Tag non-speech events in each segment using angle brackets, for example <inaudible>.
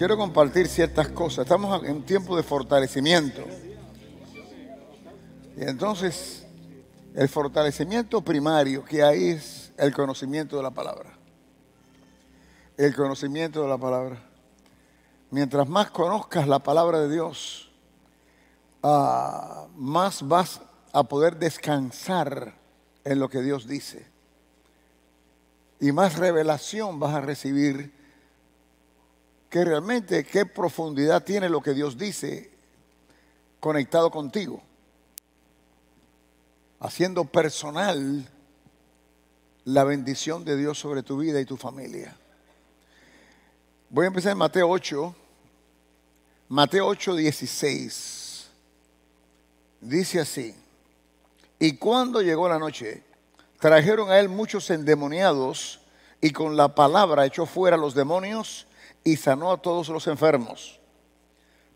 quiero compartir ciertas cosas. Estamos en un tiempo de fortalecimiento. Y entonces, el fortalecimiento primario que hay es el conocimiento de la palabra. El conocimiento de la palabra. Mientras más conozcas la palabra de Dios, ah, más vas a poder descansar en lo que Dios dice. Y más revelación vas a recibir que realmente qué profundidad tiene lo que Dios dice conectado contigo. Haciendo personal la bendición de Dios sobre tu vida y tu familia. Voy a empezar en Mateo 8, Mateo 8, 16. Dice así, y cuando llegó la noche, trajeron a él muchos endemoniados y con la palabra echó fuera los demonios y sanó a todos los enfermos,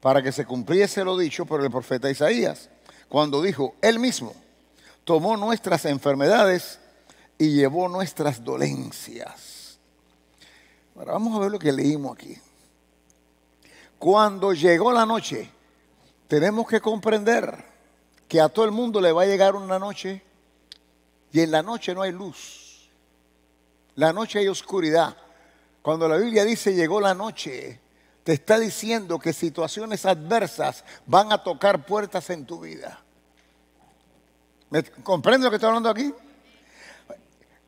para que se cumpliese lo dicho por el profeta Isaías, cuando dijo, él mismo tomó nuestras enfermedades y llevó nuestras dolencias. Ahora vamos a ver lo que leímos aquí. Cuando llegó la noche, tenemos que comprender que a todo el mundo le va a llegar una noche y en la noche no hay luz. La noche hay oscuridad. Cuando la Biblia dice llegó la noche, te está diciendo que situaciones adversas van a tocar puertas en tu vida. ¿Me comprende lo que estoy hablando aquí?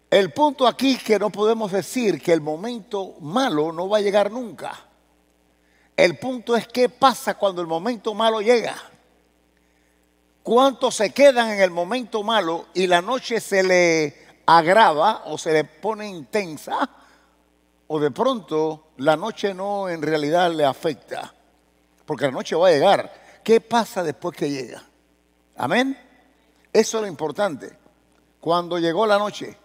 El punto aquí es que no podemos decir que el momento malo no va a llegar nunca. El punto es qué pasa cuando el momento malo llega. ¿Cuántos se quedan en el momento malo y la noche se le agrava o se le pone intensa? O de pronto la noche no en realidad le afecta, porque la noche va a llegar. ¿Qué pasa después que llega? Amén. Eso es lo importante. Cuando llegó la noche.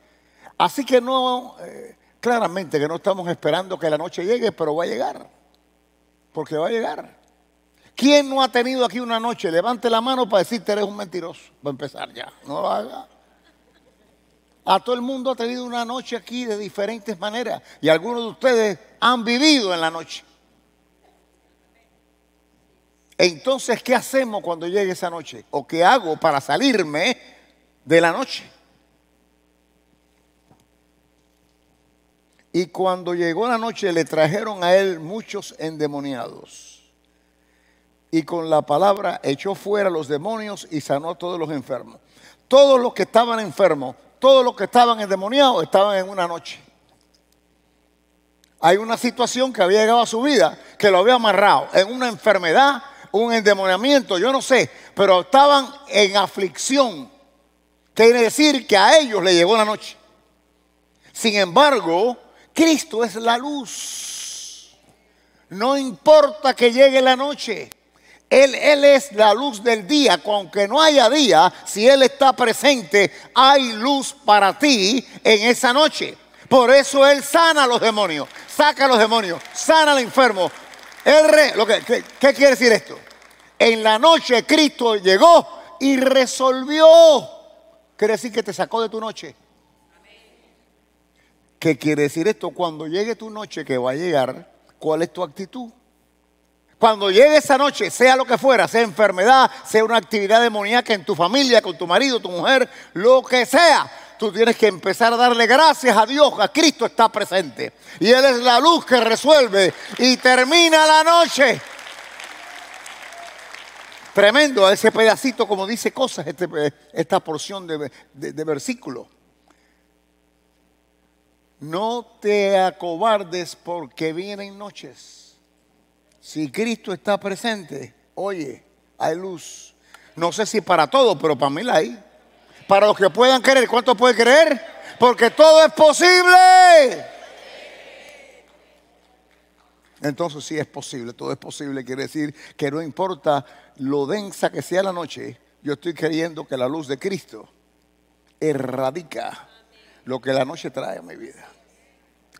Así que no, eh, claramente que no estamos esperando que la noche llegue, pero va a llegar. Porque va a llegar. ¿Quién no ha tenido aquí una noche? Levante la mano para decirte eres un mentiroso. Va a empezar ya. No lo haga. A todo el mundo ha tenido una noche aquí de diferentes maneras y algunos de ustedes han vivido en la noche. Entonces, ¿qué hacemos cuando llegue esa noche? ¿O qué hago para salirme de la noche? Y cuando llegó la noche le trajeron a él muchos endemoniados. Y con la palabra echó fuera los demonios y sanó a todos los enfermos. Todos los que estaban enfermos todos los que estaban endemoniados estaban en una noche. Hay una situación que había llegado a su vida que lo había amarrado en una enfermedad, un endemoniamiento, yo no sé, pero estaban en aflicción. Quiere decir que a ellos le llegó la noche. Sin embargo, Cristo es la luz. No importa que llegue la noche. Él, es la luz del día, aunque no haya día, si Él está presente, hay luz para ti en esa noche. Por eso Él sana a los demonios, saca a los demonios, sana al enfermo. El lo que, ¿Qué quiere decir esto? En la noche Cristo llegó y resolvió. Quiere decir que te sacó de tu noche. ¿Qué quiere decir esto? Cuando llegue tu noche que va a llegar, ¿cuál es tu actitud? Cuando llegue esa noche, sea lo que fuera, sea enfermedad, sea una actividad demoníaca en tu familia, con tu marido, tu mujer, lo que sea, tú tienes que empezar a darle gracias a Dios, a Cristo está presente. Y Él es la luz que resuelve y termina la noche. Tremendo ese pedacito, como dice cosas, este, esta porción de, de versículo. No te acobardes porque vienen noches si Cristo está presente, oye, hay luz. No sé si para todos, pero para mí la hay. Para los que puedan creer, ¿cuánto puede creer? Porque todo es posible. Entonces sí es posible, todo es posible. Quiere decir que no importa lo densa que sea la noche, yo estoy creyendo que la luz de Cristo erradica lo que la noche trae a mi vida.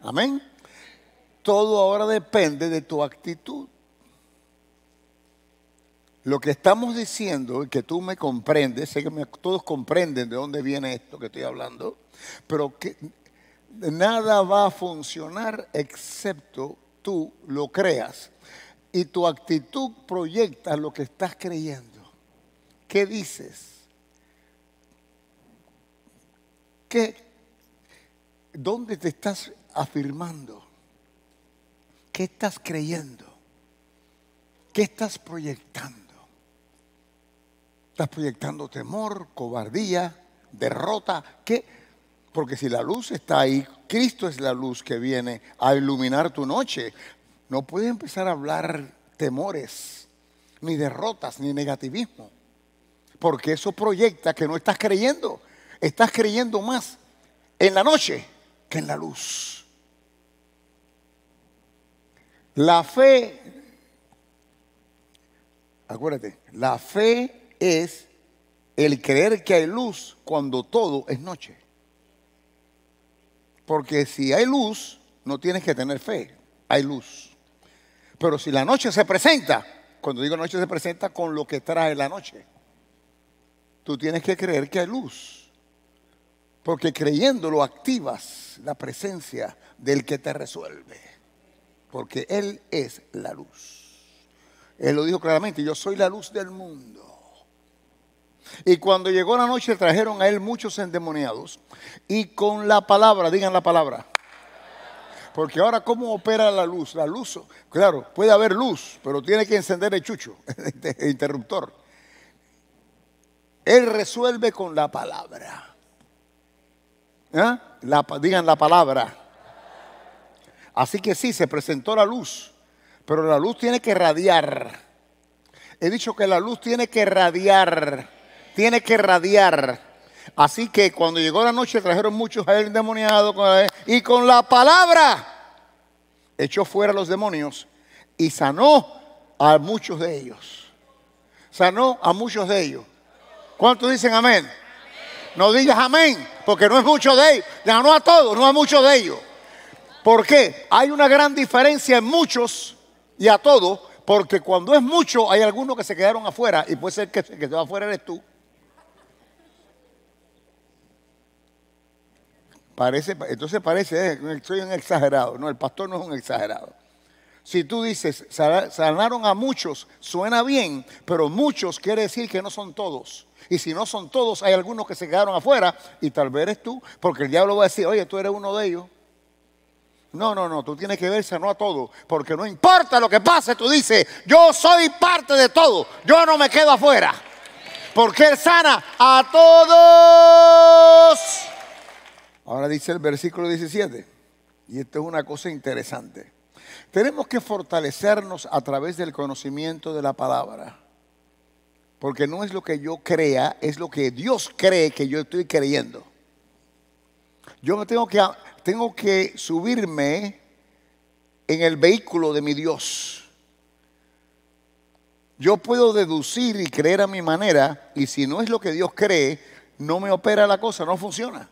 Amén. Todo ahora depende de tu actitud. Lo que estamos diciendo, y que tú me comprendes, sé que todos comprenden de dónde viene esto que estoy hablando, pero que nada va a funcionar excepto tú lo creas. Y tu actitud proyecta lo que estás creyendo. ¿Qué dices? ¿Qué, ¿Dónde te estás afirmando? ¿Qué estás creyendo? ¿Qué estás proyectando? ¿Estás proyectando temor, cobardía, derrota? ¿Qué? Porque si la luz está ahí, Cristo es la luz que viene a iluminar tu noche. No puedes empezar a hablar temores, ni derrotas, ni negativismo. Porque eso proyecta que no estás creyendo. Estás creyendo más en la noche que en la luz. La fe, acuérdate, la fe es el creer que hay luz cuando todo es noche. Porque si hay luz, no tienes que tener fe, hay luz. Pero si la noche se presenta, cuando digo noche se presenta con lo que trae la noche, tú tienes que creer que hay luz. Porque creyéndolo activas la presencia del que te resuelve. Porque Él es la luz. Él lo dijo claramente, yo soy la luz del mundo. Y cuando llegó la noche trajeron a él muchos endemoniados y con la palabra, digan la palabra. Porque ahora, ¿cómo opera la luz? La luz, claro, puede haber luz, pero tiene que encender el chucho, <laughs> el interruptor. Él resuelve con la palabra. ¿Eh? digan la palabra. Así que sí, se presentó la luz, pero la luz tiene que radiar. He dicho que la luz tiene que radiar tiene que radiar. Así que cuando llegó la noche trajeron muchos a él endemoniados y con la palabra echó fuera a los demonios y sanó a muchos de ellos. Sanó a muchos de ellos. ¿Cuántos dicen amén? No digas amén, porque no es mucho de ellos. Ganó a todos, no a muchos de ellos. ¿Por qué? Hay una gran diferencia en muchos y a todos, porque cuando es mucho hay algunos que se quedaron afuera y puede ser que, que se va afuera eres tú. Parece, entonces parece, eh, soy un exagerado. No, el pastor no es un exagerado. Si tú dices, sanaron a muchos, suena bien, pero muchos quiere decir que no son todos. Y si no son todos, hay algunos que se quedaron afuera y tal vez eres tú, porque el diablo va a decir, oye, tú eres uno de ellos. No, no, no, tú tienes que ver sanó a todos, porque no importa lo que pase, tú dices, yo soy parte de todo, yo no me quedo afuera, porque Él sana a todos. Ahora dice el versículo 17, y esto es una cosa interesante. Tenemos que fortalecernos a través del conocimiento de la palabra. Porque no es lo que yo crea, es lo que Dios cree que yo estoy creyendo. Yo tengo que, tengo que subirme en el vehículo de mi Dios. Yo puedo deducir y creer a mi manera, y si no es lo que Dios cree, no me opera la cosa, no funciona.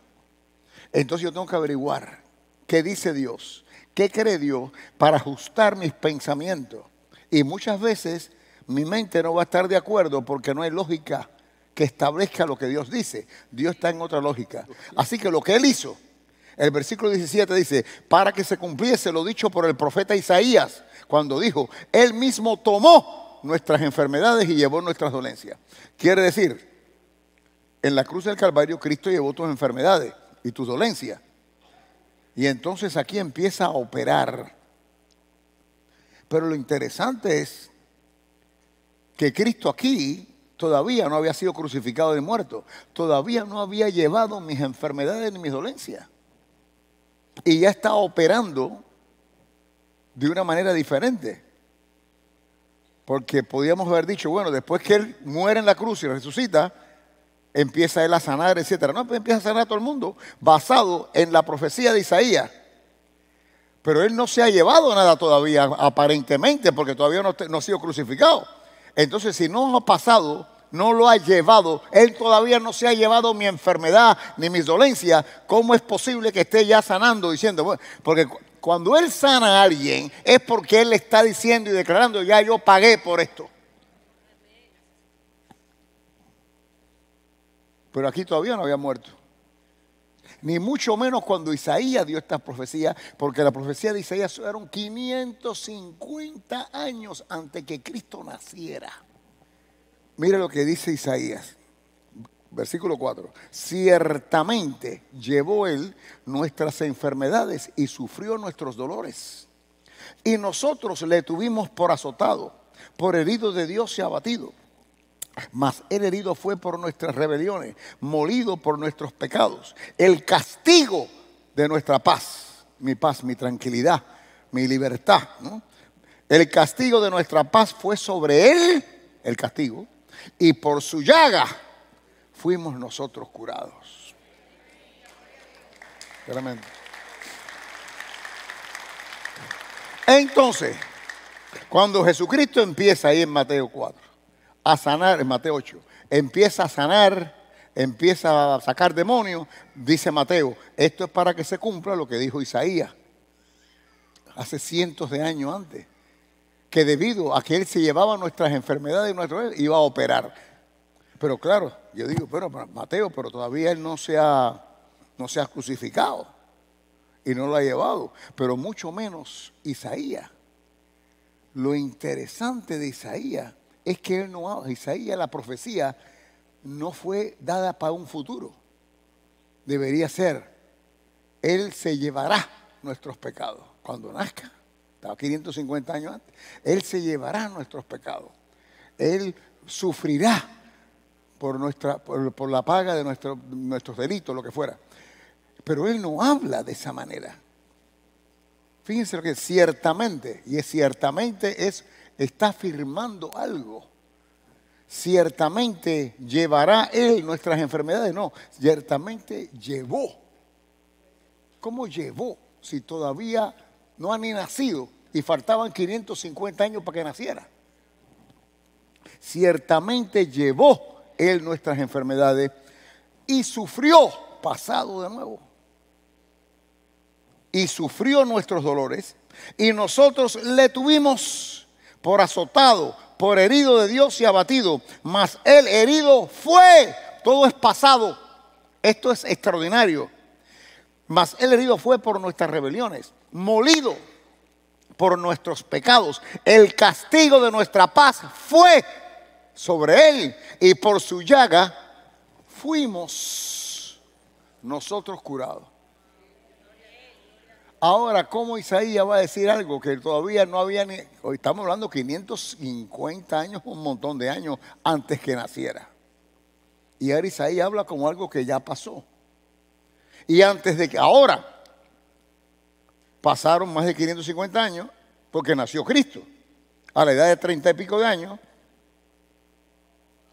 Entonces yo tengo que averiguar qué dice Dios, qué cree Dios para ajustar mis pensamientos. Y muchas veces mi mente no va a estar de acuerdo porque no hay lógica que establezca lo que Dios dice. Dios está en otra lógica. Así que lo que Él hizo, el versículo 17 dice, para que se cumpliese lo dicho por el profeta Isaías, cuando dijo, Él mismo tomó nuestras enfermedades y llevó nuestras dolencias. Quiere decir, en la cruz del Calvario Cristo llevó tus enfermedades y tu dolencia. Y entonces aquí empieza a operar. Pero lo interesante es que Cristo aquí todavía no había sido crucificado y muerto. Todavía no había llevado mis enfermedades ni mis dolencias. Y ya está operando de una manera diferente. Porque podíamos haber dicho, bueno, después que Él muere en la cruz y resucita, empieza él a sanar, etcétera. No, pues empieza a sanar a todo el mundo basado en la profecía de Isaías. Pero él no se ha llevado nada todavía, aparentemente, porque todavía no, no ha sido crucificado. Entonces, si no ha pasado, no lo ha llevado, él todavía no se ha llevado mi enfermedad ni mis dolencias, ¿cómo es posible que esté ya sanando diciendo? Porque cuando él sana a alguien es porque él le está diciendo y declarando, ya yo pagué por esto. Pero aquí todavía no había muerto. Ni mucho menos cuando Isaías dio esta profecía, porque la profecía de Isaías fueron 550 años antes que Cristo naciera. Mire lo que dice Isaías, versículo 4. Ciertamente llevó él nuestras enfermedades y sufrió nuestros dolores. Y nosotros le tuvimos por azotado, por herido de Dios y abatido. Mas el herido fue por nuestras rebeliones, molido por nuestros pecados. El castigo de nuestra paz, mi paz, mi tranquilidad, mi libertad. El castigo de nuestra paz fue sobre él, el castigo, y por su llaga fuimos nosotros curados. Entonces, cuando Jesucristo empieza ahí en Mateo 4, a sanar, en Mateo 8, empieza a sanar, empieza a sacar demonios, dice Mateo, esto es para que se cumpla lo que dijo Isaías hace cientos de años antes, que debido a que él se llevaba nuestras enfermedades y nuestros iba a operar. Pero claro, yo digo, pero Mateo, pero todavía él no se ha, no se ha crucificado y no lo ha llevado, pero mucho menos Isaías. Lo interesante de Isaías es que él no Isaías, la profecía, no fue dada para un futuro. Debería ser, Él se llevará nuestros pecados. Cuando nazca, estaba 550 años antes, Él se llevará nuestros pecados. Él sufrirá por, nuestra, por, la paga de nuestros delitos, lo que fuera. Pero Él no habla de esa manera. Fíjense lo que es ciertamente, y es ciertamente es está afirmando algo. Ciertamente llevará Él nuestras enfermedades. No, ciertamente llevó. ¿Cómo llevó si todavía no ha ni nacido y faltaban 550 años para que naciera? Ciertamente llevó Él nuestras enfermedades y sufrió, pasado de nuevo, y sufrió nuestros dolores y nosotros le tuvimos por azotado, por herido de Dios y abatido. Mas el herido fue, todo es pasado. Esto es extraordinario. Mas el herido fue por nuestras rebeliones, molido por nuestros pecados. El castigo de nuestra paz fue sobre él y por su llaga fuimos nosotros curados. Ahora, ¿cómo Isaías va a decir algo que todavía no había ni... Hoy estamos hablando 550 años, un montón de años antes que naciera. Y ahora Isaías habla como algo que ya pasó. Y antes de que... Ahora, pasaron más de 550 años porque nació Cristo. A la edad de 30 y pico de años,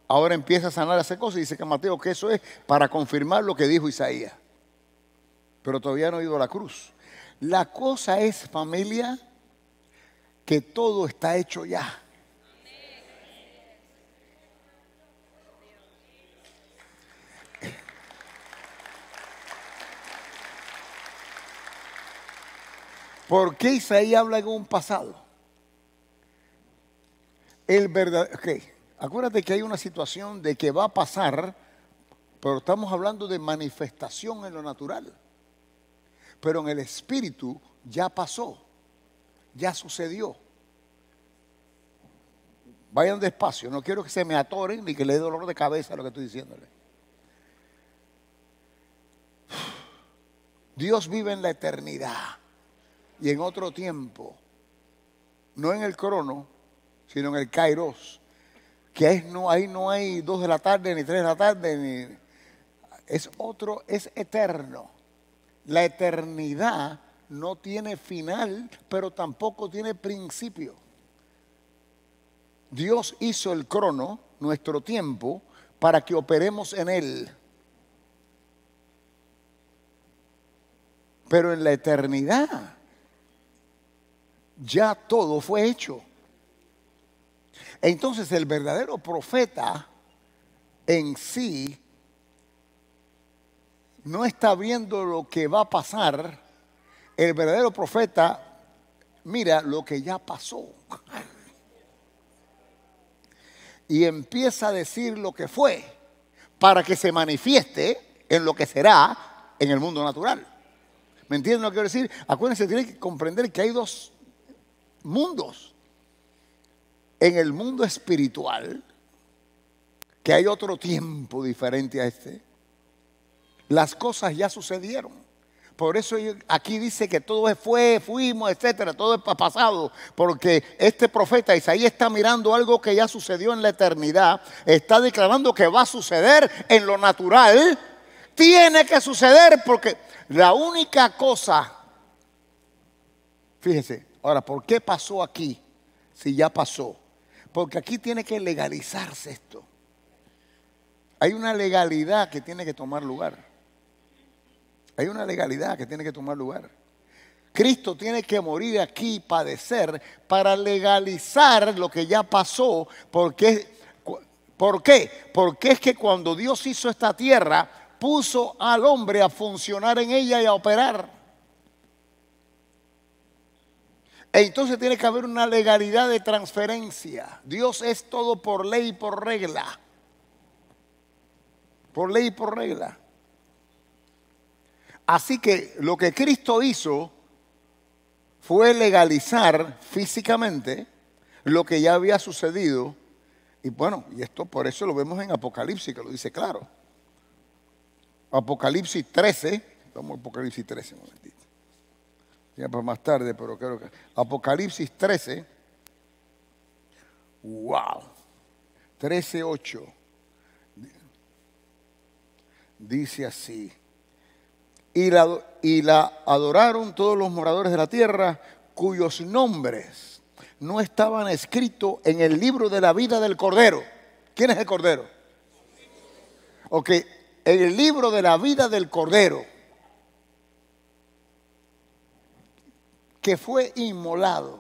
ahora empieza a sanar esa cosa y dice que Mateo que eso es para confirmar lo que dijo Isaías. Pero todavía no ha ido a la cruz. La cosa es, familia, que todo está hecho ya. ¿Por qué Isaías habla en un pasado? El verdadero. Acuérdate que hay una situación de que va a pasar, pero estamos hablando de manifestación en lo natural pero en el espíritu ya pasó, ya sucedió. Vayan despacio, no quiero que se me atoren ni que le dé dolor de cabeza lo que estoy diciéndole. Dios vive en la eternidad y en otro tiempo, no en el crono, sino en el kairos, que ahí no, ahí no hay dos de la tarde, ni tres de la tarde, ni, es otro, es eterno. La eternidad no tiene final, pero tampoco tiene principio. Dios hizo el crono, nuestro tiempo, para que operemos en él. Pero en la eternidad ya todo fue hecho. Entonces el verdadero profeta en sí no está viendo lo que va a pasar, el verdadero profeta mira lo que ya pasó. <laughs> Y empieza a decir lo que fue para que se manifieste en lo que será en el mundo natural. ¿Me entienden lo que quiero decir? Acuérdense, tienen que comprender que hay dos mundos. En el mundo espiritual, que hay otro tiempo diferente a este, las cosas ya sucedieron. Por eso aquí dice que todo fue, fuimos, etcétera, todo es pasado, porque este profeta Isaías está mirando algo que ya sucedió en la eternidad, está declarando que va a suceder en lo natural, tiene que suceder porque la única cosa, fíjese, ahora, ¿por qué pasó aquí si ya pasó? Porque aquí tiene que legalizarse esto. Hay una legalidad que tiene que tomar lugar. Hay una legalidad que tiene que tomar lugar. Cristo tiene que morir aquí y padecer para legalizar lo que ya pasó. Porque, ¿Por qué? Porque es que cuando Dios hizo esta tierra, puso al hombre a funcionar en ella y a operar. E entonces tiene que haber una legalidad de transferencia. Dios es todo por ley y por regla. Por ley y por regla. Así que lo que Cristo hizo fue legalizar físicamente lo que ya había sucedido. Y bueno, y esto por eso lo vemos en Apocalipsis, que lo dice claro. Apocalipsis 13, vamos a Apocalipsis 13 un momentito. Ya para más tarde, pero creo que. Apocalipsis 13, wow, 13, 8. Dice así y la, y la adoraron todos los moradores de la tierra cuyos nombres no estaban escritos en el libro de la vida del Cordero. ¿Quién es el Cordero? Ok, en el libro de la vida del Cordero, que fue inmolado,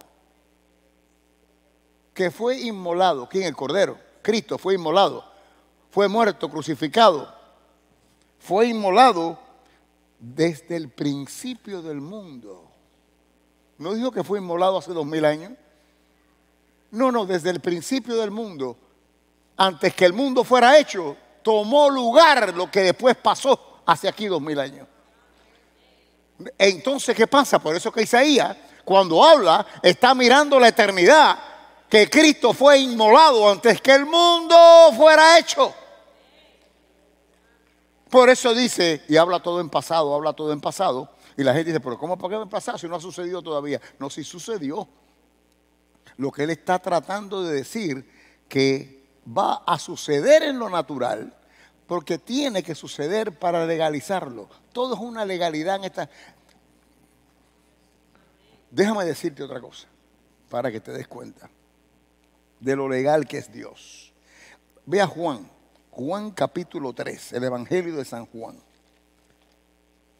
que fue inmolado, ¿quién? El Cordero, Cristo fue inmolado, fue muerto, crucificado, fue inmolado desde el principio del mundo. ¿No dijo que fue inmolado hace dos mil años? No, no, desde el principio del mundo, antes que el mundo fuera hecho, tomó lugar lo que después pasó hace aquí dos mil años. Entonces, ¿qué pasa? Por eso que Isaías, cuando habla, está mirando la eternidad, que Cristo fue inmolado antes que el mundo fuera hecho. Por eso dice, y habla todo en pasado, habla todo en pasado, y la gente dice, pero ¿cómo por qué en pasado si no ha sucedido todavía? No, si sucedió. Lo que él está tratando de decir que va a suceder en lo natural, porque tiene que suceder para legalizarlo. Todo es una legalidad en esta... Déjame decirte otra cosa, para que te des cuenta de lo legal que es Dios. Ve a Juan, Juan capítulo 3, el Evangelio de San Juan.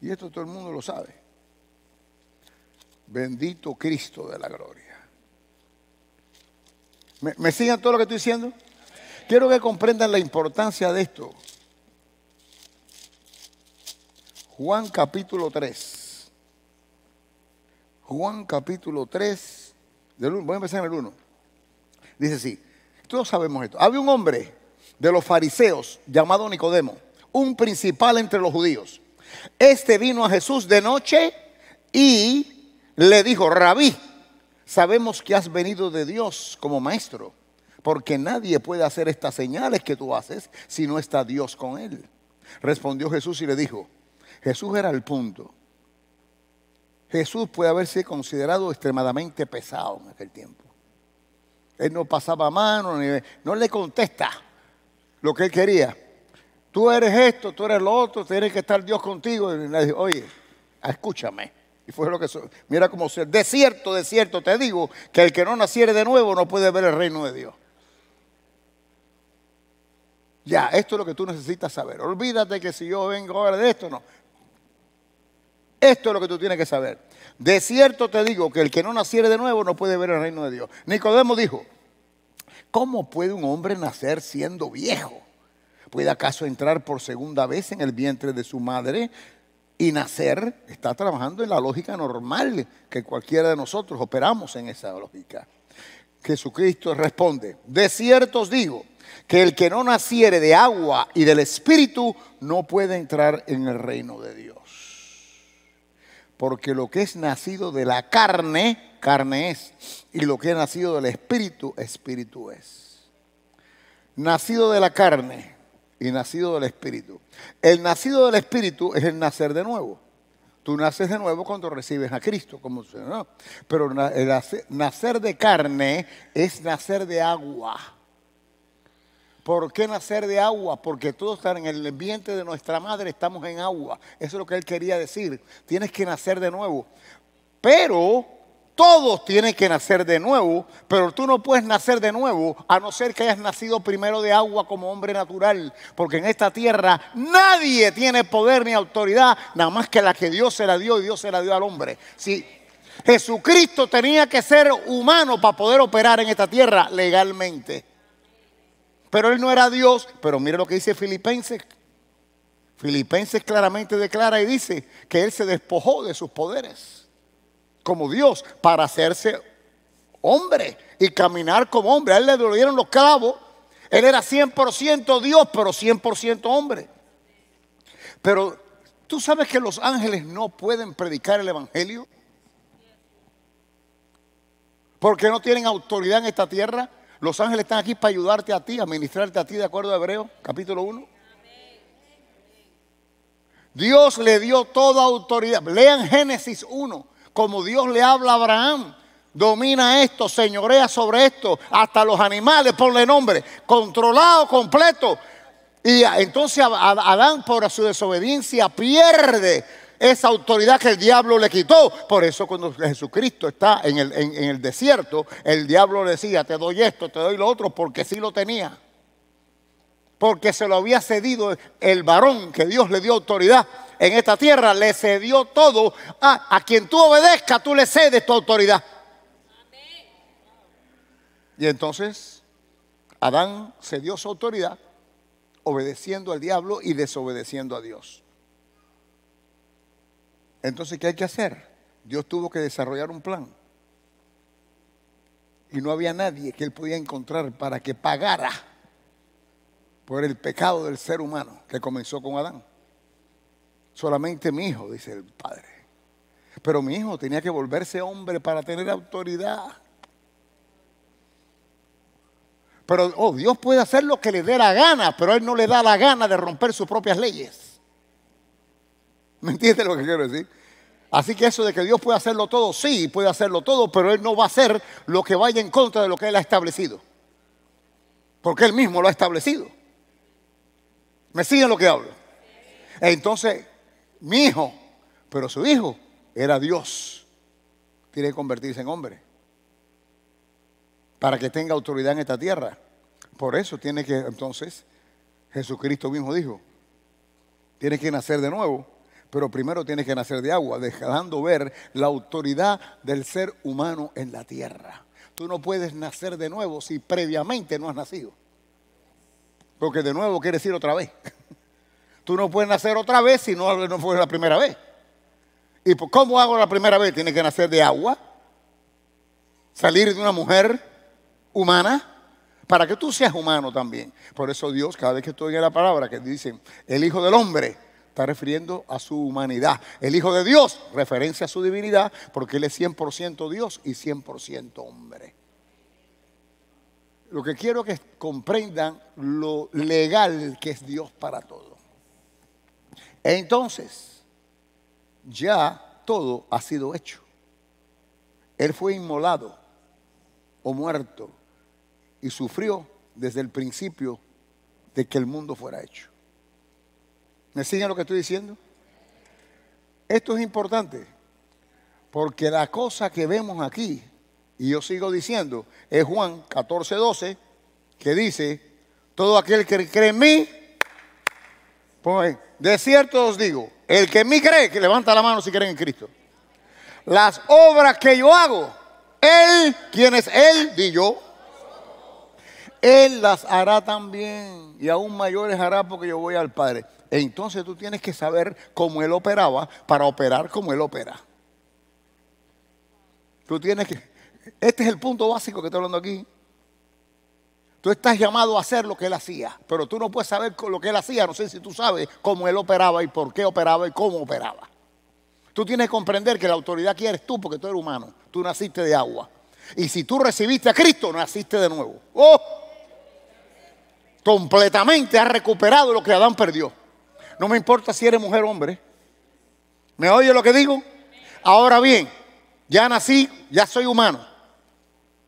Y esto todo el mundo lo sabe. Bendito Cristo de la gloria. ¿Me, siguen todo lo que estoy diciendo? Quiero que comprendan la importancia de esto. Juan capítulo 3. Juan capítulo 3. voy a empezar en el 1. Dice así. Todos sabemos esto. Había un hombre de los fariseos llamado Nicodemo, un principal entre los judíos. Este vino a Jesús de noche y le dijo, rabí, sabemos que has venido de Dios como maestro, porque nadie puede hacer estas señales que tú haces si no está Dios con él. Respondió Jesús y le dijo, Jesús era el punto. Jesús puede haberse considerado extremadamente pesado en aquel tiempo. Él no pasaba mano, no le contesta lo que él quería. Tú eres esto, tú eres lo otro, tiene que estar Dios contigo. Y le dijo, oye, escúchame. Y fue lo que, mira cómo se, de cierto, de cierto te digo, que el que no naciere de nuevo no puede ver el reino de Dios. Ya, esto es lo que tú necesitas saber. Olvídate que si yo vengo ahora de esto, no. Esto es lo que tú tienes que saber. De cierto te digo que el que no naciere de nuevo no puede ver el reino de Dios. Nicodemo dijo, ¿Cómo puede un hombre nacer siendo viejo? ¿Puede acaso entrar por segunda vez en el vientre de su madre y nacer? Está trabajando en la lógica normal que cualquiera de nosotros operamos en esa lógica. Jesucristo responde, de cierto os digo, que el que no naciere de agua y del Espíritu no puede entrar en el reino de Dios. Porque lo que es nacido de la carne, carne es, y lo que es nacido del espíritu, espíritu es. Nacido de la carne y nacido del espíritu. El nacido del espíritu es el nacer de nuevo. Tú naces de nuevo cuando recibes a Cristo, como ¿no? Pero nacer de carne es nacer de agua. ¿Por qué nacer de agua? Porque todos están en el ambiente de nuestra madre, estamos en agua. Eso es lo que él quería decir. Tienes que nacer de nuevo. Pero todos tienen que nacer de nuevo, pero tú no puedes nacer de nuevo a no ser que hayas nacido primero de agua como hombre natural, porque en esta tierra nadie tiene poder ni autoridad, nada más que la que Dios se la dio y Dios se la dio al hombre. Si Jesucristo tenía que ser humano para poder operar en esta tierra legalmente. Pero él no era Dios, pero mire lo que dice Filipenses. Filipenses claramente declara y dice que él se despojó de sus poderes como Dios para hacerse hombre y caminar como hombre. A él le dieron los clavos. Él era 100% Dios, pero 100% hombre. Pero tú sabes que los ángeles no pueden predicar el Evangelio. Porque no tienen autoridad en esta tierra. Los ángeles están aquí para ayudarte a ti, a ministrarte a ti, de acuerdo a Hebreo, capítulo 1. Dios le dio toda autoridad. Lean Génesis 1 como Dios le habla a Abraham. Domina esto, señorea sobre esto, hasta los animales, ponle nombre, controlado completo. Y entonces Adán por su desobediencia pierde esa autoridad que el diablo le quitó. Por eso cuando Jesucristo está en el, en el desierto, el diablo le decía, te doy esto, te doy lo otro, porque sí lo tenía. Porque se lo había cedido el varón que Dios le dio autoridad en esta tierra le cedió todo. A, a quien tú obedezcas, tú le cedes tu autoridad. Y entonces Adán cedió su autoridad obedeciendo al diablo y desobedeciendo a Dios. Entonces, ¿qué hay que hacer? Dios tuvo que desarrollar un plan. Y no había nadie que él podía encontrar para que pagara por el pecado del ser humano que comenzó con Adán. Solamente mi hijo, dice el padre. Pero mi hijo tenía que volverse hombre para tener autoridad. Pero oh, Dios puede hacer lo que le dé la gana, pero Él no le da la gana de romper sus propias leyes. ¿Me entiendes lo que quiero decir? Así que eso de que Dios puede hacerlo todo, sí, puede hacerlo todo, pero Él no va a hacer lo que vaya en contra de lo que Él ha establecido. Porque Él mismo lo ha establecido. ¿Me siguen lo que hablo? Entonces, mi hijo, pero su hijo era Dios. Tiene que convertirse en hombre para que tenga autoridad en esta tierra. Por eso tiene que, entonces, Jesucristo mismo dijo, tiene que nacer de nuevo, pero primero tiene que nacer de agua, dejando ver la autoridad del ser humano en la tierra. Tú no puedes nacer de nuevo si previamente no has nacido. Porque de nuevo quiere decir otra vez. <laughs> Tú no puedes nacer otra vez si no, no fue la primera vez. ¿Y cómo hago la primera vez? Tiene que nacer de agua, salir de una mujer humana, para que tú seas humano también. Por eso Dios, cada vez que estoy en la palabra que dicen el Hijo del Hombre, está refiriendo a su humanidad. El Hijo de Dios, referencia a su divinidad, porque Él es 100% Dios y 100% hombre. Lo que quiero que comprendan lo legal que es Dios para todos. Entonces, ya todo ha sido hecho. Él fue inmolado o muerto y sufrió desde el principio de que el mundo fuera hecho. ¿Me siguen lo que estoy diciendo? Esto es importante porque la cosa que vemos aquí, y yo sigo diciendo, es Juan 14, 12, que dice, todo aquel que cree en mí, pues, de cierto os digo, el que en mí cree, que levanta la mano si creen en Cristo. Las obras que yo hago, Él, ¿quién es Él? Di yo. Él las hará también y aún mayores hará porque yo voy al Padre. Entonces tú tienes que saber cómo Él operaba para operar como Él opera. Tú tienes que... Este es el punto básico que estoy hablando aquí. Tú estás llamado a hacer lo que él hacía, pero tú no puedes saber lo que él hacía. No sé si tú sabes cómo él operaba y por qué operaba y cómo operaba. Tú tienes que comprender que la autoridad aquí eres tú porque tú eres humano. Tú naciste de agua. Y si tú recibiste a Cristo, naciste de nuevo. ¡Oh! Completamente has recuperado lo que Adán perdió. No me importa si eres mujer o hombre. ¿Me oye lo que digo? Ahora bien, ya nací, ya soy humano.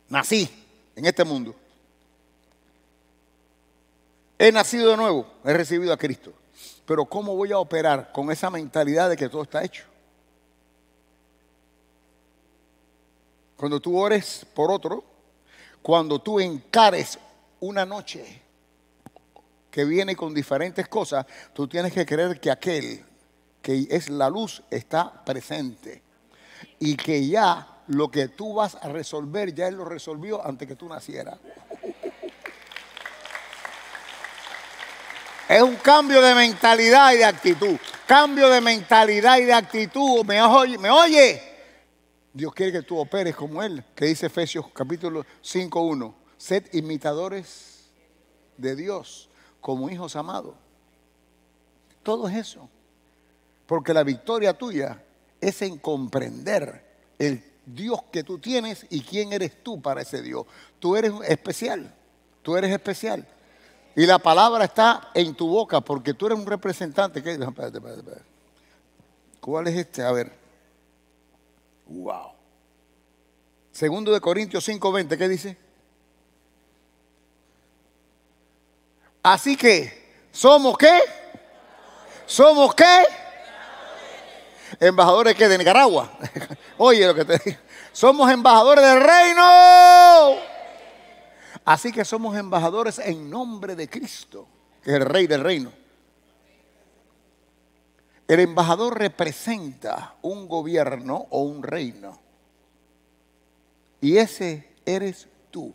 Nací en este mundo. He nacido de nuevo, he recibido a Cristo. Pero ¿cómo voy a operar con esa mentalidad de que todo está hecho? Cuando tú ores por otro, cuando tú encares una noche que viene con diferentes cosas, tú tienes que creer que aquel que es la luz está presente y que ya lo que tú vas a resolver, ya Él lo resolvió antes que tú nacieras. <laughs> Es un cambio de mentalidad y de actitud. Cambio de mentalidad y de actitud. ¿Me oye? Dios quiere que tú operes como Él, que dice Efesios capítulo 5.1. Sed imitadores de Dios como hijos amados. Todo es eso. Porque la victoria tuya es en comprender el Dios que tú tienes y quién eres tú para ese Dios. Tú eres especial. Tú eres especial. Y la palabra está en tu boca porque tú eres un representante. ¿Cuál es este? A ver. Wow. Segundo de Corintios 5:20, ¿qué dice? Así que, ¿somos qué? ¿Somos qué? Embajadores que de Nicaragua. <laughs> Oye lo que te digo. Somos embajadores del reino. Así que somos embajadores en nombre de Cristo, que es el rey del reino. El embajador representa un gobierno o un reino. Y ese eres tú.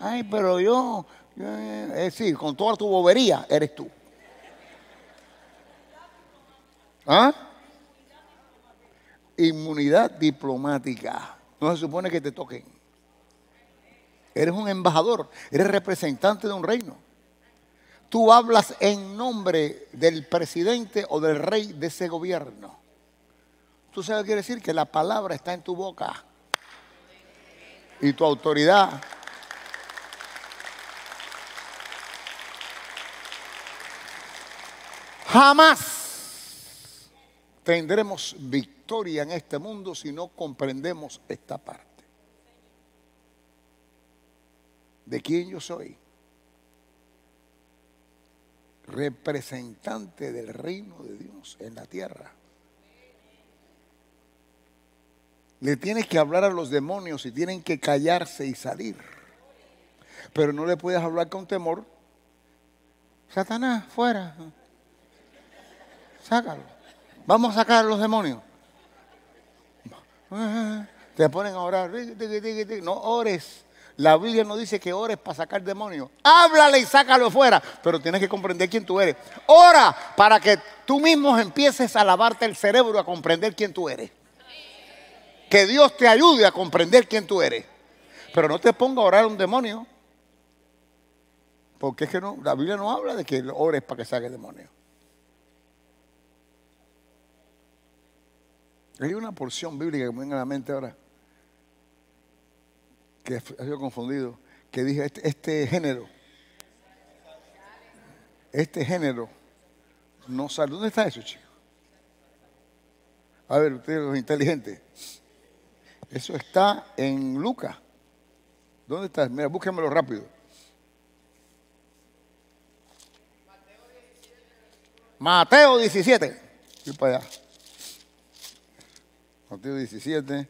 Ay, pero yo, es decir, con toda tu bobería, eres tú. ¿Ah? Inmunidad diplomática. No se supone que te toquen. Eres un embajador, eres representante de un reino. Tú hablas en nombre del presidente o del rey de ese gobierno. ¿Tú sabes qué quiere decir? Que la palabra está en tu boca. Y tu autoridad Jamás tendremos victoria en este mundo si no comprendemos esta parte. ¿De quién yo soy? Representante del reino de Dios en la tierra. Le tienes que hablar a los demonios y tienen que callarse y salir. Pero no le puedes hablar con temor. Satanás, fuera. Sácalo. Vamos a sacar a los demonios. Te ponen a orar. No ores. La Biblia no dice que ores para sacar demonios. Háblale y sácalo fuera. Pero tienes que comprender quién tú eres. Ora para que tú mismo empieces a lavarte el cerebro a comprender quién tú eres. Que Dios te ayude a comprender quién tú eres. Pero no te ponga a orar a un demonio. Porque es que no, la Biblia no habla de que ores para que saque demonios. Hay una porción bíblica que me viene a la mente ahora, que ha sido confundido, que dije, este, este, género, este género no sale. ¿Dónde está eso, chicos? A ver, ustedes los inteligentes. Eso está en Lucas. ¿Dónde está? Mira, búsquenmelo rápido. Mateo 17. Voy para allá. Mateo 17.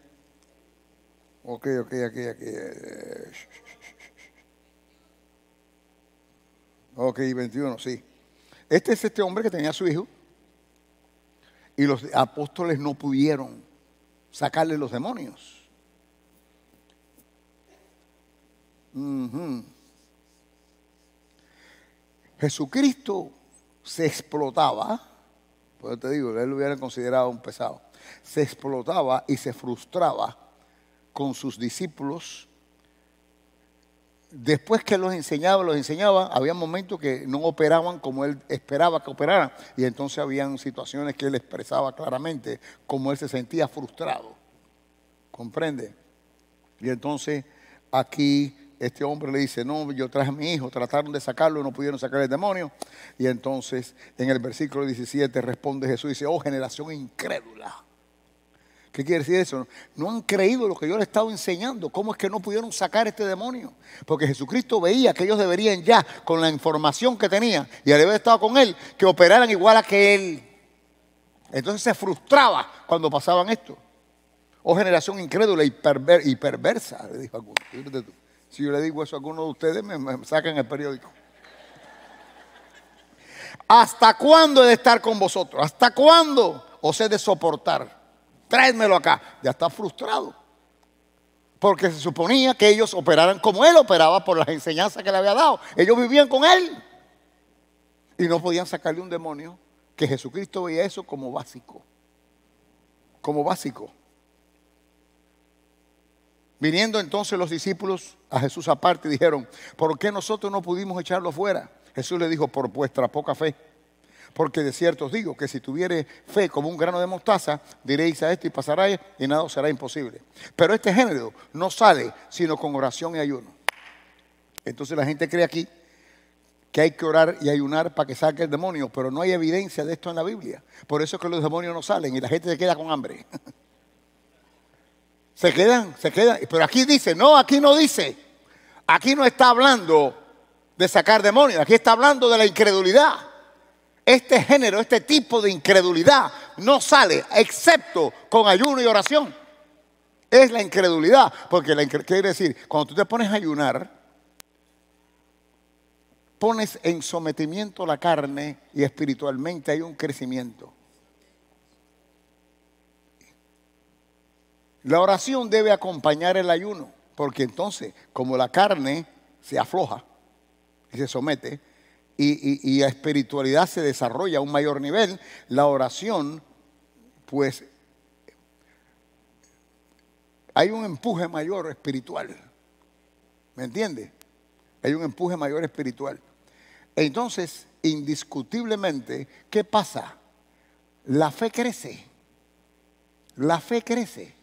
Ok, ok, aquí, aquí. Ok, 21, sí. Este es este hombre que tenía su hijo y los apóstoles no pudieron sacarle los demonios. Jesucristo se explotaba, pues te digo, él lo hubiera considerado un pesado se explotaba y se frustraba con sus discípulos después que los enseñaba, los enseñaba, había momentos que no operaban como él esperaba que operaran. Y entonces habían situaciones que él expresaba claramente como él se sentía frustrado. ¿Comprende? Y entonces aquí este hombre le dice, no, yo traje a mi hijo, trataron de sacarlo, no pudieron sacar el demonio. Y entonces en el versículo 17 responde Jesús dice, oh generación incrédula. ¿Qué quiere decir eso? No han creído lo que yo les estaba enseñando. ¿Cómo es que no pudieron sacar este demonio? Porque Jesucristo veía que ellos deberían ya, con la información que tenían y al haber estado con él, que operaran igual a que él. Entonces se frustraba cuando pasaban esto. Oh generación incrédula y, perversa, le dijo alguno. Si yo le digo eso a alguno de ustedes, me, me sacan el periódico. ¿Hasta cuándo he de estar con vosotros? ¿Hasta cuándo os he de soportar? Tráemelo acá. Ya está frustrado. Porque se suponía que ellos operaran como él operaba por las enseñanzas que le había dado. Ellos vivían con él. Y no podían sacarle un demonio que Jesucristo veía eso como básico. Como básico. Viniendo entonces los discípulos a Jesús aparte dijeron, ¿por qué nosotros no pudimos echarlo fuera? Jesús le dijo, por vuestra poca fe. Porque de cierto os digo que si tuviere fe como un grano de mostaza, diréis a esto y pasará y nada será imposible. Pero este género no sale sino con oración y ayuno. Entonces la gente cree aquí que hay que orar y ayunar para que salga el demonio, pero no hay evidencia de esto en la Biblia. Por eso es que los demonios no salen y la gente se queda con hambre. <laughs> se quedan, se quedan. Pero aquí dice, no, aquí no dice. Aquí no está hablando de sacar demonios, aquí está hablando de la incredulidad este género, este tipo de incredulidad no sale excepto con ayuno y oración. Es la incredulidad, porque la quiere decir, cuando tú te pones a ayunar, pones en sometimiento la carne y espiritualmente hay un crecimiento. La oración debe acompañar el ayuno, porque entonces, como la carne se afloja y se somete, y, la espiritualidad se desarrolla a un mayor nivel, la oración, pues hay un empuje mayor espiritual. ¿Me entiende? Hay un empuje mayor espiritual. Entonces, indiscutiblemente, ¿qué pasa? La fe crece. La fe crece.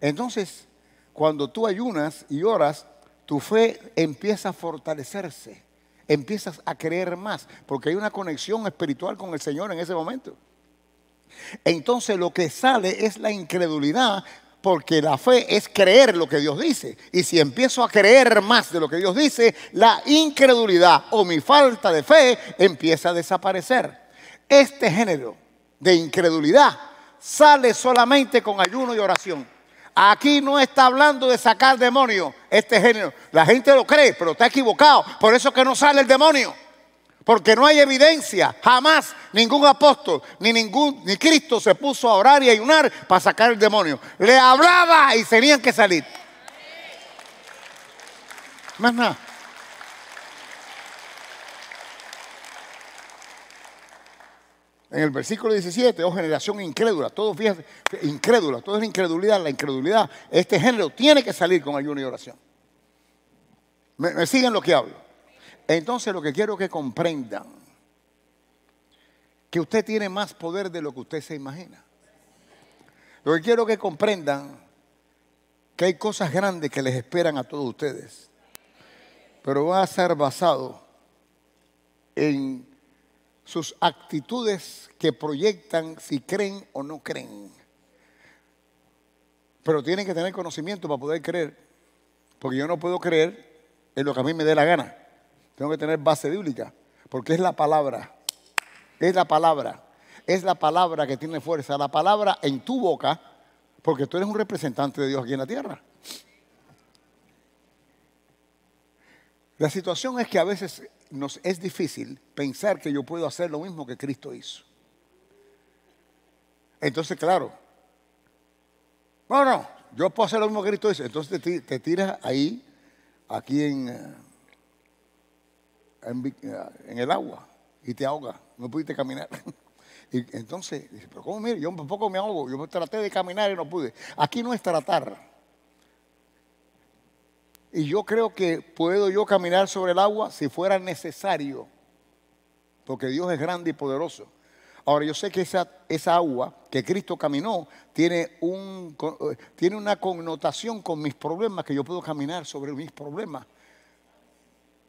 Entonces, cuando tú ayunas y oras, tu fe empieza a fortalecerse empiezas a creer más, porque hay una conexión espiritual con el Señor en ese momento. Entonces lo que sale es la incredulidad, porque la fe es creer lo que Dios dice. Y si empiezo a creer más de lo que Dios dice, la incredulidad o mi falta de fe empieza a desaparecer. Este género de incredulidad sale solamente con ayuno y oración. Aquí no está hablando de sacar demonios, este género. La gente lo cree, pero está equivocado. Por eso que no sale el demonio. Porque no hay evidencia. Jamás ningún apóstol ni ningún ni Cristo se puso a orar y ayunar para sacar el demonio. Le hablaba y tenían que salir. Más nada. En el versículo 17, oh generación incrédula, todo fíjate, incrédula, todo es incredulidad, la incredulidad, este género tiene que salir con ayuno y oración. ¿Me, siguen lo que hablo? Entonces lo que quiero que comprendan, que usted tiene más poder de lo que usted se imagina. Lo que quiero que comprendan, que hay cosas grandes que les esperan a todos ustedes, pero va a ser basado en sus actitudes que proyectan si creen o no creen. Pero tienen que tener conocimiento para poder creer. Porque yo no puedo creer en lo que a mí me dé la gana. Tengo que tener base bíblica. Porque es la palabra. Es la palabra. Es la palabra que tiene fuerza. La palabra en tu boca. Porque tú eres un representante de Dios aquí en la tierra. La situación es que a veces nos es difícil pensar que yo puedo hacer lo mismo que Cristo hizo. Entonces, claro, no, no, yo puedo hacer lo mismo que Cristo hizo. Entonces te, tiras ahí, aquí en, eh, eh, en, el agua y te ahoga, no pudiste caminar. <laughs> Y entonces, dice, pero ¿cómo mire? Yo un poco me ahogo, yo traté de caminar y no pude. Aquí no es tratar. Y yo creo que puedo yo caminar sobre el agua si fuera necesario, porque Dios es grande y poderoso. Ahora, yo sé que esa, esa agua que Cristo caminó tiene, un, tiene una connotación con mis problemas, que yo puedo caminar sobre mis problemas.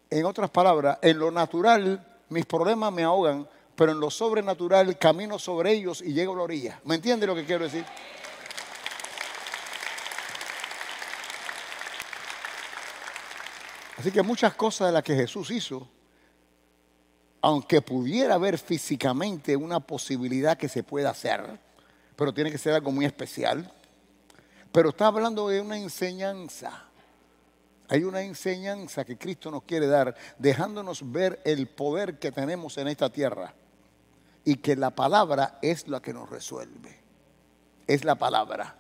En otras palabras, en lo natural mis problemas me ahogan, pero en lo sobrenatural camino sobre ellos y llego a la orilla. ¿Me entiende lo que quiero decir? Así que muchas cosas de las que Jesús hizo, aunque pudiera haber físicamente una posibilidad que se pueda hacer, pero tiene que ser algo muy especial, pero está hablando de una enseñanza. Hay una enseñanza que Cristo nos quiere dar, dejándonos ver el poder que tenemos en esta tierra y que la palabra es la que nos resuelve. Es la palabra.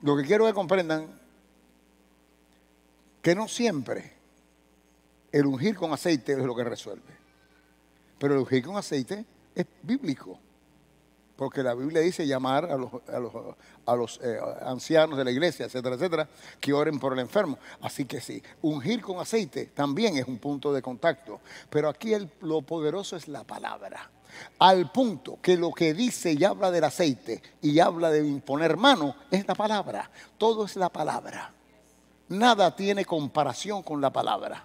Lo que quiero que comprendan que no siempre el ungir con aceite es lo que resuelve. Pero el ungir con aceite es bíblico. Porque la Biblia dice llamar a los, eh, ancianos de la iglesia, etcétera, etcétera, que oren por el enfermo. Así que sí, ungir con aceite también es un punto de contacto. Pero aquí lo poderoso es la palabra. Al punto que lo que dice y habla del aceite y habla de imponer mano es la palabra. Todo es la palabra. Nada tiene comparación con la palabra.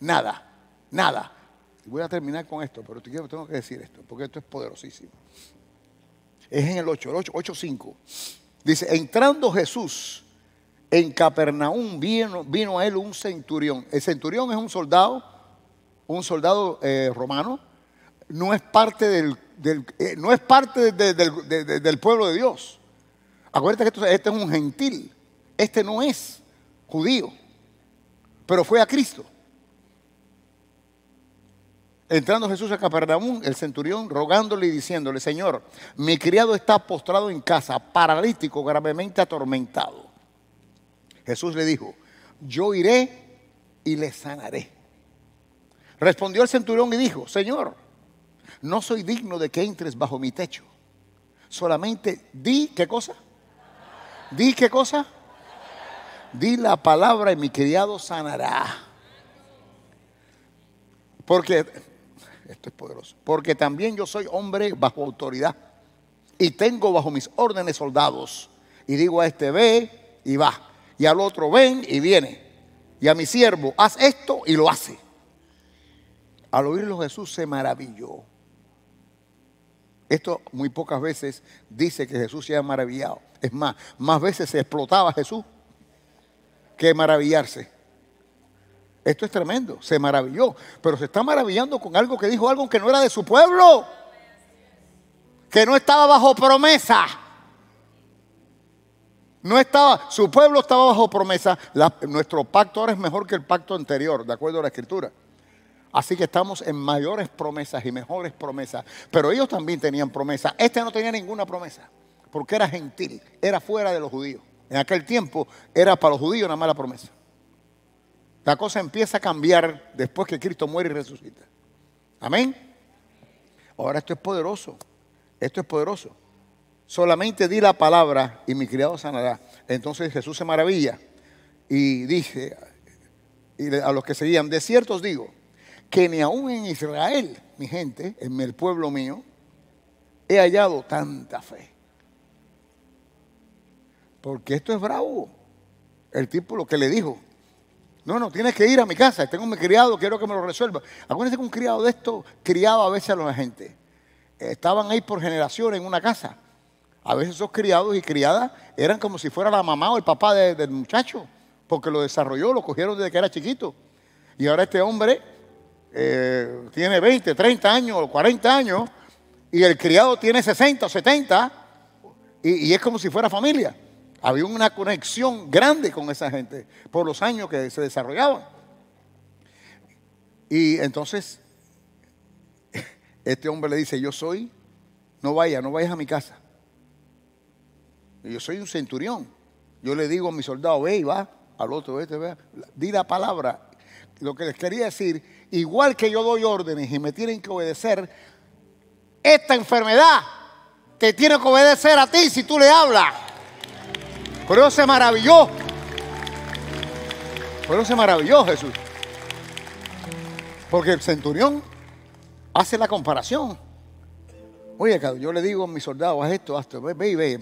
Nada, nada. Voy a terminar con esto, pero tengo que decir esto, porque esto es poderosísimo. Es en el 8, el 8, 8 5. Dice, entrando Jesús en Capernaum, vino, vino, a él un centurión. El centurión es un soldado, un soldado eh, romano. No es parte del, eh, no es parte del pueblo de Dios. Acuérdate que este es un gentil. Este no es judío, pero fue a Cristo. Entrando Jesús a Capernaum, el centurión rogándole y diciéndole, Señor, mi criado está postrado en casa, paralítico, gravemente atormentado. Jesús le dijo, yo iré y le sanaré. Respondió el centurión y dijo, Señor, no soy digno de que entres bajo mi techo. Solamente di, ¿qué cosa? Di, ¿qué cosa? Di la palabra y mi criado sanará. Porque, esto es poderoso, porque también yo soy hombre bajo autoridad y tengo bajo mis órdenes soldados. Y digo a este ve y va, y al otro ven y viene, y a mi siervo haz esto y lo hace. Al oírlo Jesús se maravilló. Esto muy pocas veces dice que Jesús se ha maravillado. Es más, más veces se explotaba Jesús que maravillarse. Esto es tremendo, se maravilló, pero se está maravillando con algo que dijo algo que no era de su pueblo, que no estaba bajo promesa. No estaba, su pueblo estaba bajo promesa. nuestro pacto ahora es mejor que el pacto anterior, de acuerdo a la escritura. Así que estamos en mayores promesas y mejores promesas. Pero ellos también tenían promesa. Este no tenía ninguna promesa, porque era gentil, era fuera de los judíos en aquel tiempo era para los judíos una mala promesa. La cosa empieza a cambiar después que Cristo muere y resucita. Amén. Ahora esto es poderoso. Esto es poderoso. Solamente di la palabra y mi criado sanará. Entonces Jesús se maravilla y dice a los que seguían, de cierto os digo, que ni aún en Israel, mi gente, en el pueblo mío, he hallado tanta fe. Porque esto es bravo. El tipo lo que le dijo. No, no, tienes que ir a mi casa. Tengo mi criado, quiero que me lo resuelva. Acuérdense que un criado de esto criaba a veces a la gente. Estaban ahí por generaciones en una casa. A veces esos criados y criadas eran como si fuera la mamá o el papá del muchacho, porque lo desarrolló, lo cogieron desde que era chiquito. Y ahora este hombre eh, tiene 20, 30 años o 40 años y el criado tiene 60 o 70 y es como si fuera familia. Había una conexión grande con esa gente por los años que se desarrollaban. Y entonces este hombre le dice, yo soy, no vaya, no vayas a mi casa. Yo soy un centurión. Yo le digo a mi soldado, ve y va, al otro, vete, ve, di la palabra. Lo que les quería decir, igual que yo doy órdenes y me tienen que obedecer, esta enfermedad te tiene que obedecer a ti si tú le hablas. Pero se maravilló. Pero se maravilló Jesús. Porque el centurión hace la comparación. Oye, yo le digo a mis soldados, haz esto, haz esto, ve, ve, ve,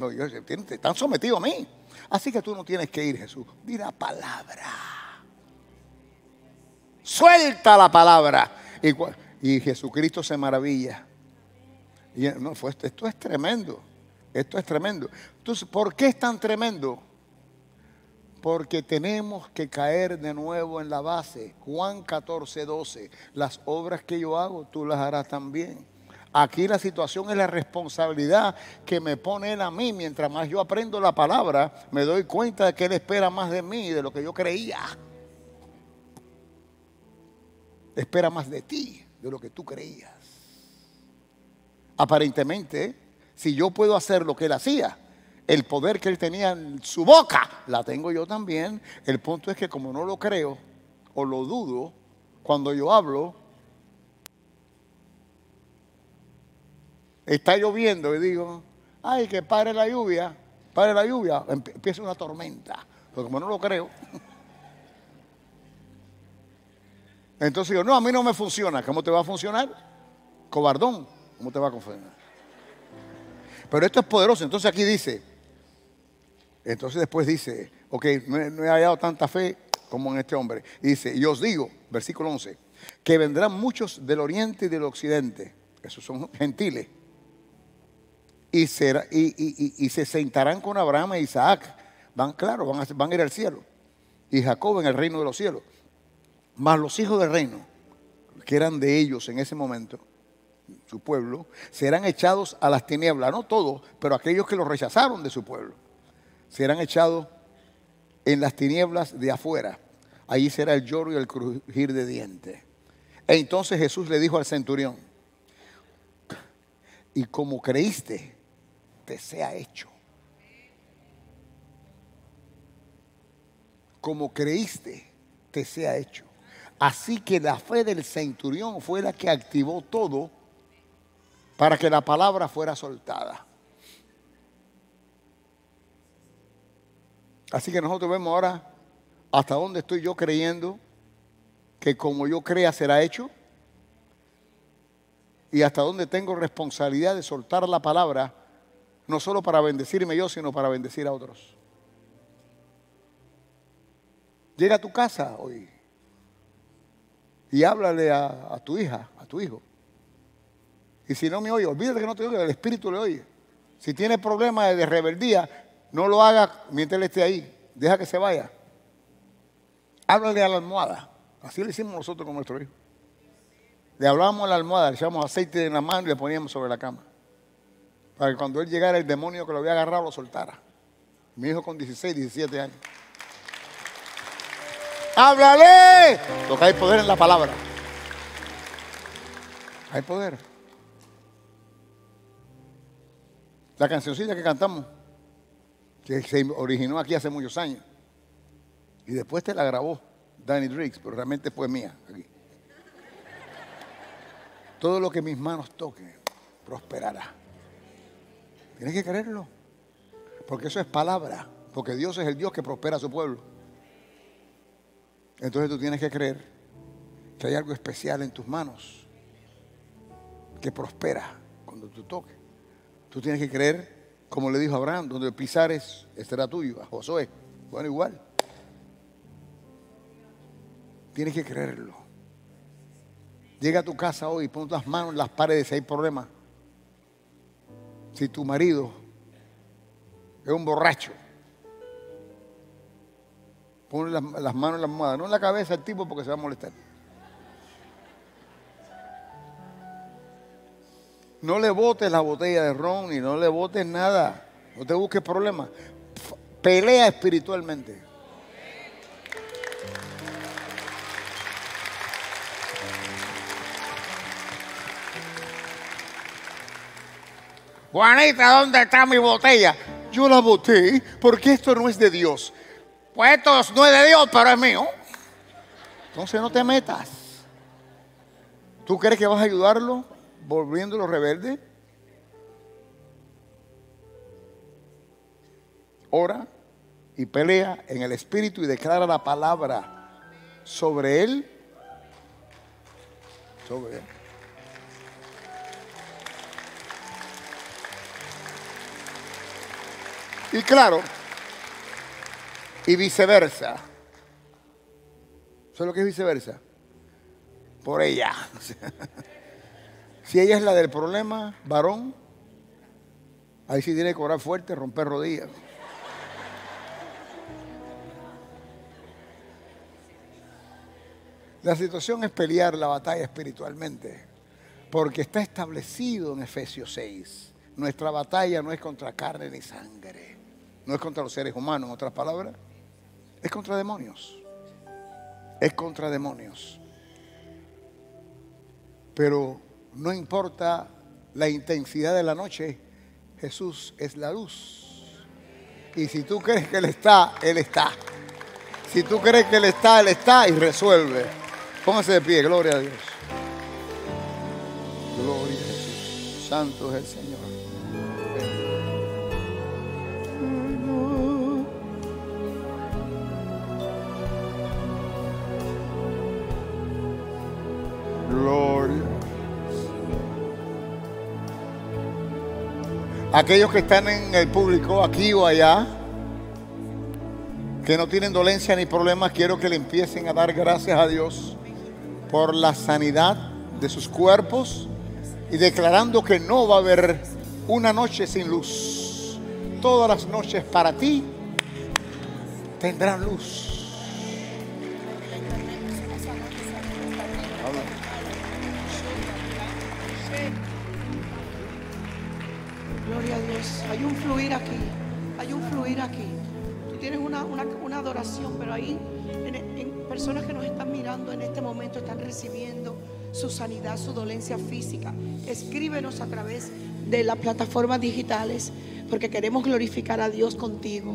están sometidos a mí. Así que tú no tienes que ir, Jesús. Di la palabra. Suelta la palabra. Y, Jesucristo se maravilla. Y no, fue, esto es tremendo. Esto es tremendo. Entonces, ¿por qué es tan tremendo? Porque tenemos que caer de nuevo en la base. Juan 14, 12. Las obras que yo hago, tú las harás también. Aquí la situación es la responsabilidad que me pone él a mí. Mientras más yo aprendo la palabra, me doy cuenta de que él espera más de mí de lo que yo creía. Espera más de ti de lo que tú creías. Aparentemente, si yo puedo hacer lo que él hacía, el poder que él tenía en su boca, la tengo yo también. El punto es que como no lo creo o lo dudo, cuando yo hablo, Está lloviendo y digo, ay, que pare la lluvia, pare la lluvia, empieza una tormenta. Pero como no lo creo. <laughs> Entonces digo, no, a mí no me funciona. ¿Cómo te va a funcionar? Cobardón, ¿cómo te va a funcionar? Pero esto es poderoso. Entonces aquí dice, entonces después dice, ok, no he, hallado tanta fe como en este hombre. Y dice, y os digo, versículo 11, que vendrán muchos del oriente y del occidente. Esos son gentiles y, será, y, se sentarán con Abraham e Isaac. Van, claro, van a, van a ir al cielo. Y Jacob en el reino de los cielos. Mas los hijos del reino, que eran de ellos en ese momento, su pueblo, serán echados a las tinieblas. No todos, pero aquellos que los rechazaron de su pueblo. Serán echados en las tinieblas de afuera. Allí será el lloro y el crujir de dientes. E entonces Jesús le dijo al centurión, y como creíste, te sea hecho. Como creíste, te sea hecho. Así que la fe del centurión fue la que activó todo para que la palabra fuera soltada. Así que nosotros vemos ahora hasta dónde estoy yo creyendo que como yo crea será hecho y hasta dónde tengo responsabilidad de soltar la palabra no solo para bendecirme yo, sino para bendecir a otros. Llega a tu casa hoy y háblale a, tu hija, a tu hijo. Y si no me oye, olvídate que no te oye, el Espíritu le oye. Si tiene problemas de rebeldía, no lo haga mientras él esté ahí. Deja que se vaya. Háblale a la almohada. Así lo hicimos nosotros con nuestro hijo. Le hablábamos a la almohada, le echábamos aceite en la mano y le poníamos sobre la cama. Para que cuando él llegara el demonio que lo había agarrado lo soltara. Mi hijo con 16, 17 años. ¡Háblale! Porque hay poder en la palabra. Hay poder. La cancioncilla que cantamos, que se originó aquí hace muchos años. Y después te la grabó Danny Driggs, pero realmente fue mía aquí. Todo lo que mis manos toquen prosperará. Tienes que creerlo. Porque eso es palabra. Porque Dios es el Dios que prospera a su pueblo. Entonces tú tienes que creer que hay algo especial en tus manos que prospera cuando tú toques. Tú tienes que creer, como le dijo Abraham, donde pisares será tuyo, a Josué. Bueno, igual. Tienes que creerlo. Llega a tu casa hoy, pon las manos en las paredes si hay problemas si tu marido es un borracho, pon las, manos en la almohada, no en la cabeza el tipo porque se va a molestar. No le botes la botella de ron y no le botes nada. No te busques problemas. Pelea espiritualmente. Juanita, ¿dónde está mi botella? Yo la boté porque esto no es de Dios. Pues esto no es de Dios, pero es mío. Entonces no te metas. ¿Tú crees que vas a ayudarlo volviéndolo rebelde? Ora y pelea en el espíritu y declara la palabra sobre él. Sobre él. Y claro, y viceversa. ¿Sabes lo que es viceversa? Por ella. <laughs> si ella es la del problema, varón, ahí sí tiene que orar fuerte, romper rodillas. La situación es pelear la batalla espiritualmente, porque está establecido en Efesios 6. Nuestra batalla no es contra carne ni sangre, no es contra los seres humanos, en otras palabras, es contra demonios. Es contra demonios. Pero no importa la intensidad de la noche, Jesús es la luz. Y si tú crees que Él está, Él está. Si tú crees que Él está, Él está y resuelve. Póngase de pie, gloria a Dios. Gloria a Jesús. Santo es el Señor. Aquellos que están en el público, aquí o allá, que no tienen dolencia ni problemas, quiero que le empiecen a dar gracias a Dios por la sanidad de sus cuerpos y declarando que no va a haber una noche sin luz. Todas las noches para ti tendrán luz. Hay un fluir aquí. Hay un fluir aquí. Tú tienes una, una- adoración, pero ahí personas que nos están mirando en este momento están recibiendo su sanidad, su dolencia física. Escríbenos a través de las plataformas digitales porque queremos glorificar a Dios contigo.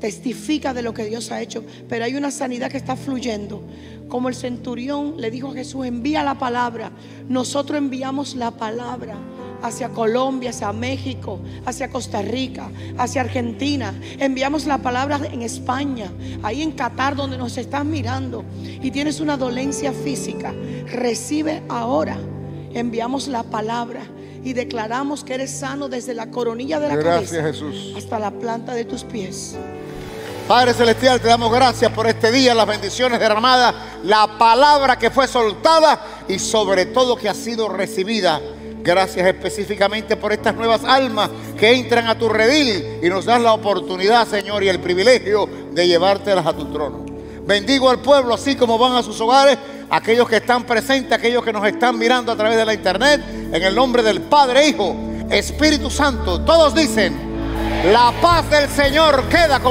Testifica de lo que Dios ha hecho, pero hay una sanidad que está fluyendo. Como el centurión le dijo a Jesús, envía la palabra. Nosotros enviamos la palabra hacia Colombia, hacia México, hacia Costa Rica, hacia Argentina. Enviamos la palabra en España, ahí en Qatar donde nos estás mirando y tienes una dolencia física. Recibe ahora. Enviamos la palabra y declaramos que eres sano desde la coronilla de la Gracias, cabeza Jesús. hasta la planta de tus pies. Padre Celestial, te damos gracias por este día, las bendiciones derramadas, la palabra que fue soltada y sobre todo que ha sido recibida. Gracias específicamente por estas nuevas almas que entran a tu redil y nos das la oportunidad, Señor, y el privilegio de llevártelas a tu trono. Bendigo al pueblo así como van a sus hogares, aquellos que están presentes, aquellos que nos están mirando a través de la internet, en el nombre del Padre, Hijo, Espíritu Santo. Todos dicen, la paz del Señor queda con